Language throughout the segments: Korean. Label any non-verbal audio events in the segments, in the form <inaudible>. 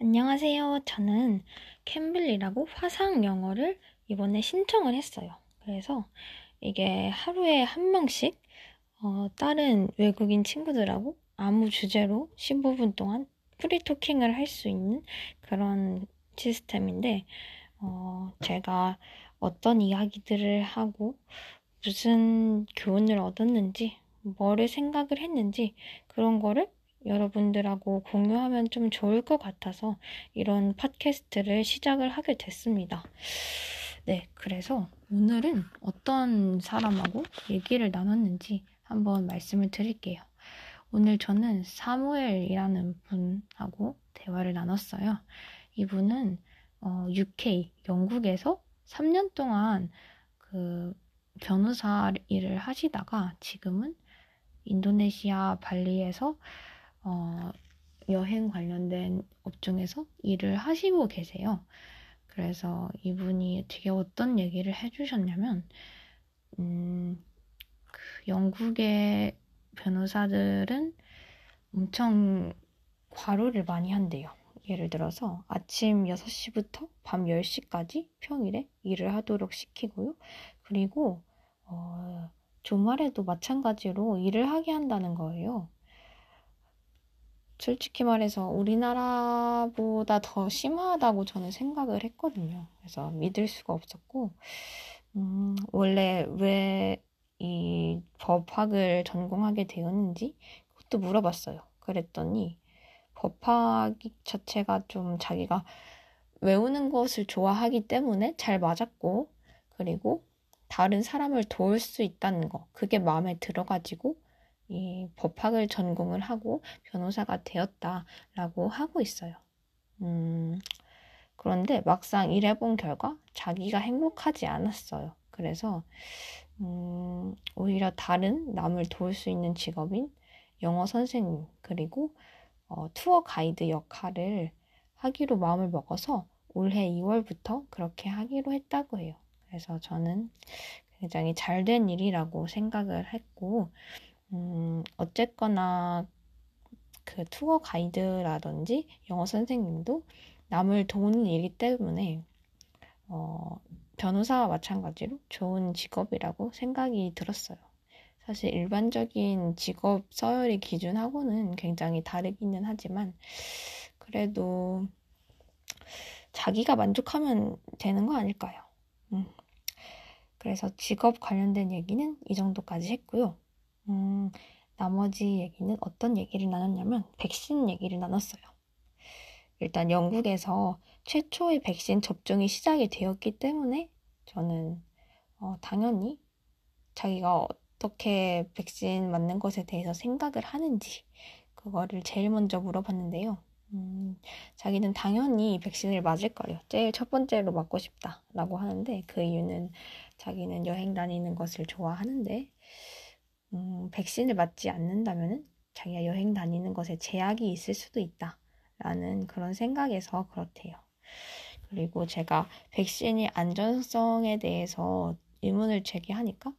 안녕하세요. 저는 캠블리라고 화상 영어를 이번에 신청을 했어요. 그래서 이게 하루에 한 명씩 어, 다른 외국인 친구들하고 아무 주제로 15분 동안 프리토킹을 할 수 있는 그런 시스템인데 어, 제가 어떤 이야기들을 하고 무슨 교훈을 얻었는지 뭐를 생각을 했는지 그런 거를 여러분들하고 공유하면 좀 좋을 것 같아서 이런 팟캐스트를 시작을 하게 됐습니다. 네, 그래서 오늘은 어떤 사람하고 얘기를 나눴는지 한번 말씀을 드릴게요. 오늘 저는 사무엘이라는 분하고 대화를 나눴어요. 이분은 어, UK, 영국에서 3년 동안 그 변호사 일을 하시다가 지금은 인도네시아 발리에서 어, 여행 관련된 업종에서 일을 하시고 계세요. 그래서 이분이 되게 어떤 얘기를 해주셨냐면, 음, 그 영국의 변호사들은 엄청 과로를 많이 한대요. 예를 들어서 아침 6시부터 밤 10시까지 평일에 일을 하도록 시키고요. 그리고 어, 주말에도 마찬가지로 일을 하게 한다는 거예요. 솔직히 말해서 우리나라보다 더 심하다고 저는 생각을 했거든요. 그래서 믿을 수가 없었고, 음, 원래 왜 이 법학을 전공하게 되었는지 그것도 물어봤어요. 그랬더니 법학 자체가 좀 자기가 외우는 것을 좋아하기 때문에 잘 맞았고, 그리고 다른 사람을 도울 수 있다는 거, 그게 마음에 들어가지고 이 법학을 전공을 하고 변호사가 되었다라고 하고 있어요. 음, 그런데 막상 일해본 결과 자기가 행복하지 않았어요. 그래서 음, 오히려 다른 남을 도울 수 있는 직업인 영어 선생님 그리고 어, 투어 가이드 역할을 하기로 마음을 먹어서 올해 2월부터 그렇게 하기로 했다고 해요. 그래서 저는 굉장히 잘 된 일이라고 생각을 했고 음, 어쨌거나 그 투어 가이드라든지 영어 선생님도 남을 도우는 일이기 때문에 어, 변호사와 마찬가지로 좋은 직업이라고 생각이 들었어요. 사실 일반적인 직업 서열의 기준하고는 굉장히 다르기는 하지만 그래도 자기가 만족하면 되는 거 아닐까요? 음. 그래서 직업 관련된 얘기는 이 정도까지 했고요. 음, 나머지 얘기는 어떤 얘기를 나눴냐면 백신 얘기를 나눴어요. 일단 영국에서 최초의 백신 접종이 시작이 되었기 때문에 저는 어, 당연히 자기가 어떻게 백신 맞는 것에 대해서 생각을 하는지 그거를 제일 먼저 물어봤는데요. 음, 자기는 당연히 백신을 맞을 거예요. 제일 첫 번째로 맞고 싶다라고 하는데 그 이유는 자기는 여행 다니는 것을 좋아하는데 음, 백신을 맞지 않는다면 자기가 여행 다니는 것에 제약이 있을 수도 있다 라는 그런 생각에서 그렇대요. 그리고 제가 백신의 안전성에 대해서 의문을 제기하니까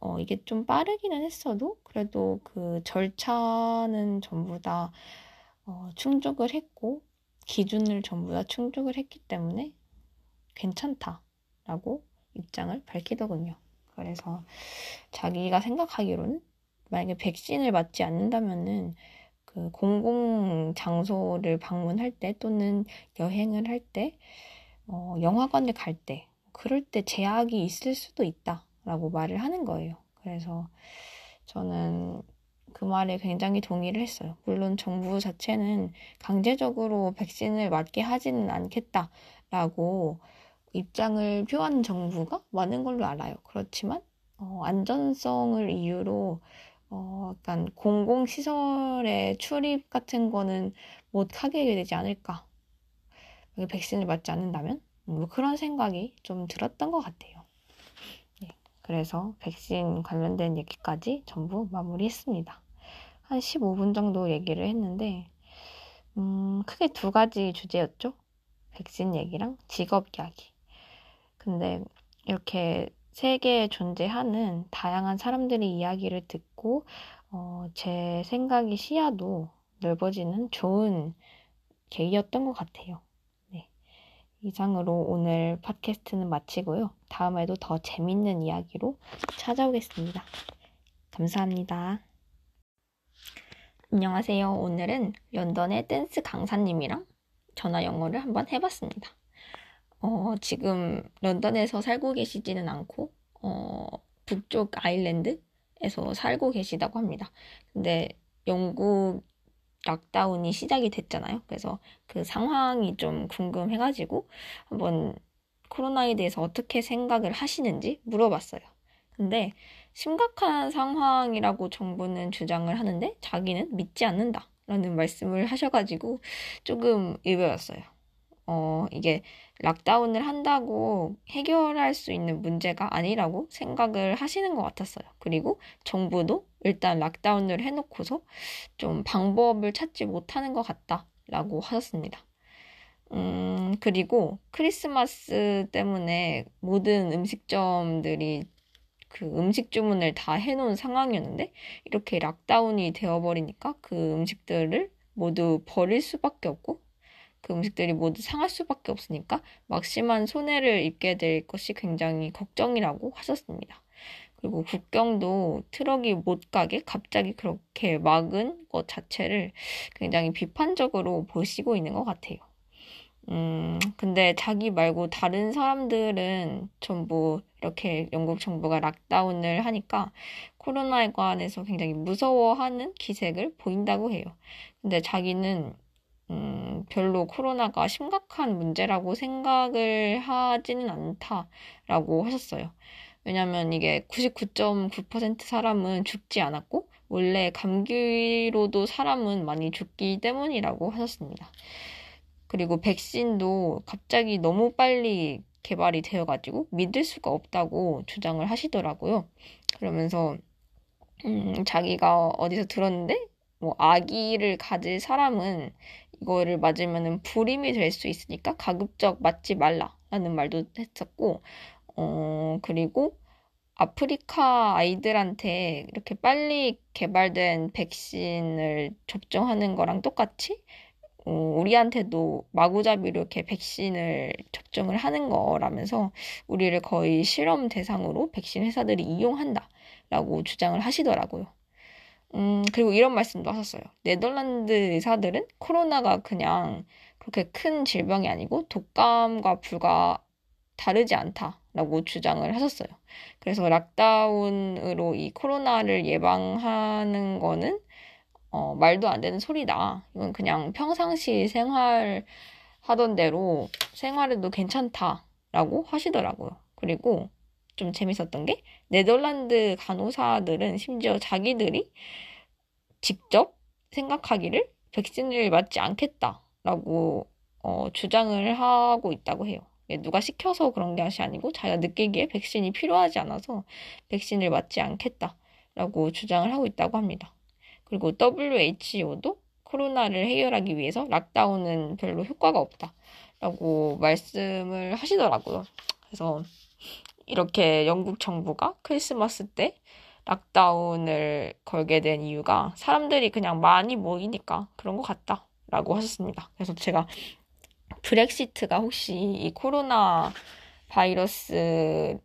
어, 이게 좀 빠르기는 했어도 그래도 그 절차는 전부 다 어, 충족을 했고 기준을 전부 다 충족을 했기 때문에 괜찮다라고 입장을 밝히더군요. 그래서 자기가 생각하기로는 만약에 백신을 맞지 않는다면은 그 공공 장소를 방문할 때 또는 여행을 할 때, 어, 영화관을 갈 때, 그럴 때 제약이 있을 수도 있다라고 말을 하는 거예요. 그래서 저는 그 말에 굉장히 동의를 했어요. 물론 정부 자체는 강제적으로 백신을 맞게 하지는 않겠다라고 입장을 표하는 정부가 많은 걸로 알아요. 그렇지만 어, 안전성을 이유로 어, 약간 공공시설의 출입 같은 거는 못 하게 되지 않을까. 백신을 맞지 않는다면? 뭐 그런 생각이 좀 들었던 것 같아요. 네, 그래서 백신 관련된 얘기까지 전부 마무리했습니다. 한 15분 정도 얘기를 했는데, 음, 크게 두 가지 주제였죠. 백신 얘기랑 직업 이야기. 근데 이렇게 세계에 존재하는 다양한 사람들의 이야기를 듣고 어, 제 생각이 시야도 넓어지는 좋은 계기였던 것 같아요. 네. 이상으로 오늘 팟캐스트는 마치고요. 다음에도 더 재밌는 이야기로 찾아오겠습니다. 감사합니다. 안녕하세요. 오늘은 런던의 댄스 강사님이랑 전화 영어를 한번 해봤습니다. 어, 지금 런던에서 살고 계시지는 않고, 어, 북쪽 아일랜드에서 살고 계시다고 합니다. 근데 영국 락다운이 시작이 됐잖아요. 그래서 그 상황이 좀 궁금해가지고 한번 코로나에 대해서 어떻게 생각을 하시는지 물어봤어요. 근데 심각한 상황이라고 정부는 주장을 하는데 자기는 믿지 않는다. 라는 말씀을 하셔가지고 조금 의외였어요. 어, 이게 락다운을 한다고 해결할 수 있는 문제가 아니라고 생각을 하시는 것 같았어요. 그리고 정부도 일단 락다운을 해놓고서 좀 방법을 찾지 못하는 것 같다라고 하셨습니다. 음, 그리고 크리스마스 때문에 모든 음식점들이 그 음식 주문을 다 해놓은 상황이었는데 이렇게 락다운이 되어버리니까 그 음식들을 모두 버릴 수밖에 없고 그 음식들이 모두 상할 수밖에 없으니까 막심한 손해를 입게 될 것이 굉장히 걱정이라고 하셨습니다. 그리고 국경도 트럭이 못 가게 갑자기 그렇게 막은 것 자체를 굉장히 비판적으로 보시고 있는 것 같아요. 음, 근데 자기 말고 다른 사람들은 전부 이렇게 영국 정부가 lockdown을 하니까 코로나에 관해서 굉장히 무서워하는 기색을 보인다고 해요. 근데 자기는 음, 별로 코로나가 심각한 문제라고 생각을 하지는 않다라고 하셨어요. 왜냐면 이게 99.9% 사람은 죽지 않았고, 원래 감기로도 사람은 많이 죽기 때문이라고 하셨습니다. 그리고 백신도 갑자기 너무 빨리 개발이 되어가지고 믿을 수가 없다고 주장을 하시더라고요. 그러면서, 음, 자기가 어디서 들었는데, 뭐, 아기를 가질 사람은 이거를 맞으면 불임이 될 수 있으니까 가급적 맞지 말라라는 말도 했었고, 어, 그리고 아프리카 아이들한테 이렇게 빨리 개발된 백신을 접종하는 거랑 똑같이 어, 우리한테도 마구잡이로 이렇게 백신을 접종을 하는 거라면서 우리를 거의 실험 대상으로 백신 회사들이 이용한다라고 주장을 하시더라고요. 음, 그리고 이런 말씀도 하셨어요. 네덜란드 의사들은 코로나가 그냥 그렇게 큰 질병이 아니고 독감과 불과 다르지 않다라고 주장을 하셨어요. 그래서 락다운으로 이 코로나를 예방하는 거는 어, 말도 안 되는 소리다. 이건 그냥 평상시 생활 하던 대로 생활해도 괜찮다라고 하시더라고요. 그리고 좀 재밌었던 게 네덜란드 간호사들은 심지어 자기들이 직접 생각하기를 백신을 맞지 않겠다라고 어, 주장을 하고 있다고 해요. 누가 시켜서 그런 게 아니고 자기가 느끼기에 백신이 필요하지 않아서 백신을 맞지 않겠다라고 주장을 하고 있다고 합니다. 그리고 WHO도 코로나를 해결하기 위해서 락다운은 별로 효과가 없다라고 말씀을 하시더라고요. 그래서 이렇게 영국 정부가 크리스마스 때 락다운을 걸게 된 이유가 사람들이 그냥 많이 모이니까 그런 것 같다 라고 하셨습니다. 그래서 제가 브렉시트가 혹시 이 코로나 바이러스를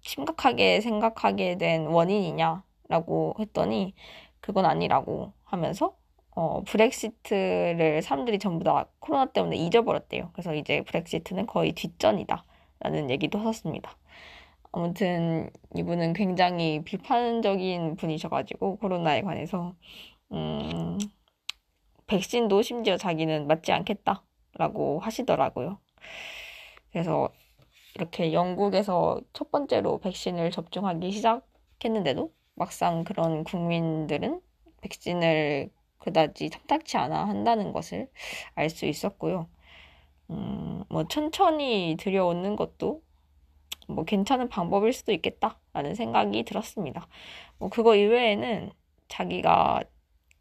심각하게 생각하게 된 원인이냐라고 했더니 그건 아니라고 하면서 어, 브렉시트를 사람들이 전부 다 코로나 때문에 잊어버렸대요. 그래서 이제 브렉시트는 거의 뒷전이다. 라는 얘기도 하셨습니다. 아무튼 이분은 굉장히 비판적인 분이셔가지고 코로나에 관해서 음, 백신도 심지어 자기는 맞지 않겠다라고 하시더라고요. 그래서 이렇게 영국에서 첫 번째로 백신을 접종하기 시작했는데도 막상 그런 국민들은 백신을 그다지 탐탁치 않아 한다는 것을 알 수 있었고요. 음, 뭐 천천히 들여오는 것도 뭐 괜찮은 방법일 수도 있겠다라는 생각이 들었습니다. 뭐 그거 이외에는 자기가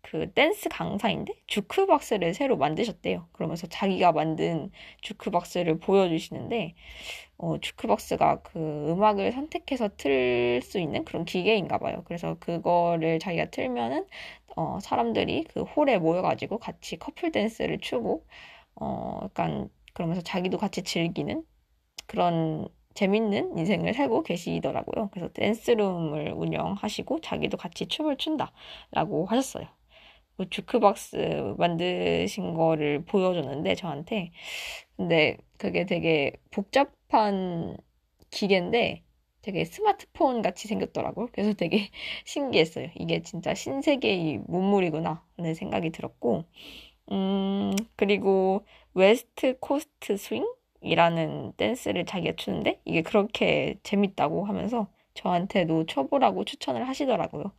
그 댄스 강사인데 주크박스를 새로 만드셨대요. 그러면서 자기가 만든 주크박스를 보여주시는데 어, 주크박스가 그 음악을 선택해서 틀 수 있는 그런 기계인가 봐요. 그래서 그거를 자기가 틀면은 어, 사람들이 그 홀에 모여가지고 같이 커플 댄스를 추고 어, 약간 그러면서 자기도 같이 즐기는 그런 재밌는 인생을 살고 계시더라고요. 그래서 댄스룸을 운영하시고 자기도 같이 춤을 춘다라고 하셨어요. 뭐 주크박스 만드신 거를 보여줬는데 저한테 근데 그게 되게 복잡한 기계인데 되게 스마트폰 같이 생겼더라고요. 그래서 되게 <laughs> 신기했어요. 이게 진짜 신세계의 문물이구나 하는 생각이 들었고 음 그리고 West Coast Swing이라는 댄스를 자기가 추는데 이게 그렇게 재밌다고 하면서 저한테도 춰보라고 추천을 하시더라고요.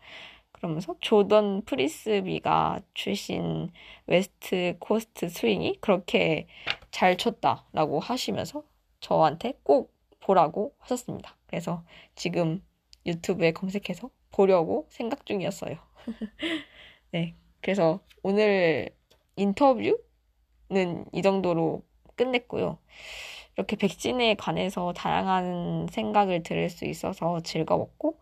그러면서 조던 프리스비가 추신 West Coast Swing이 그렇게 잘 췄다라고 하시면서 저한테 꼭 보라고 하셨습니다. 그래서 지금 유튜브에 검색해서 보려고 생각 중이었어요. <laughs> 네. 그래서 오늘 인터뷰는 이 정도로 끝냈고요. 이렇게 백신에 관해서 다양한 생각을 들을 수 있어서 즐거웠고,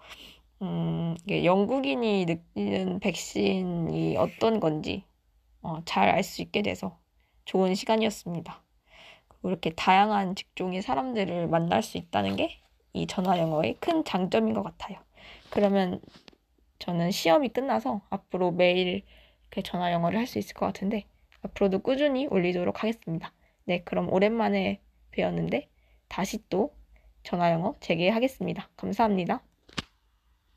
음, 영국인이 느끼는 백신이 어떤 건지 어, 잘알 수 있게 돼서 좋은 시간이었습니다. 그리고 이렇게 다양한 직종의 사람들을 만날 수 있다는 게 이 전화 영어의 큰 장점인 것 같아요. 그러면 저는 시험이 끝나서 앞으로 매일 전화 영어를 할 수 있을 것 같은데 앞으로도 꾸준히 올리도록 하겠습니다. 네, 그럼 오랜만에 배웠는데 다시 또 전화 영어 재개하겠습니다. 감사합니다.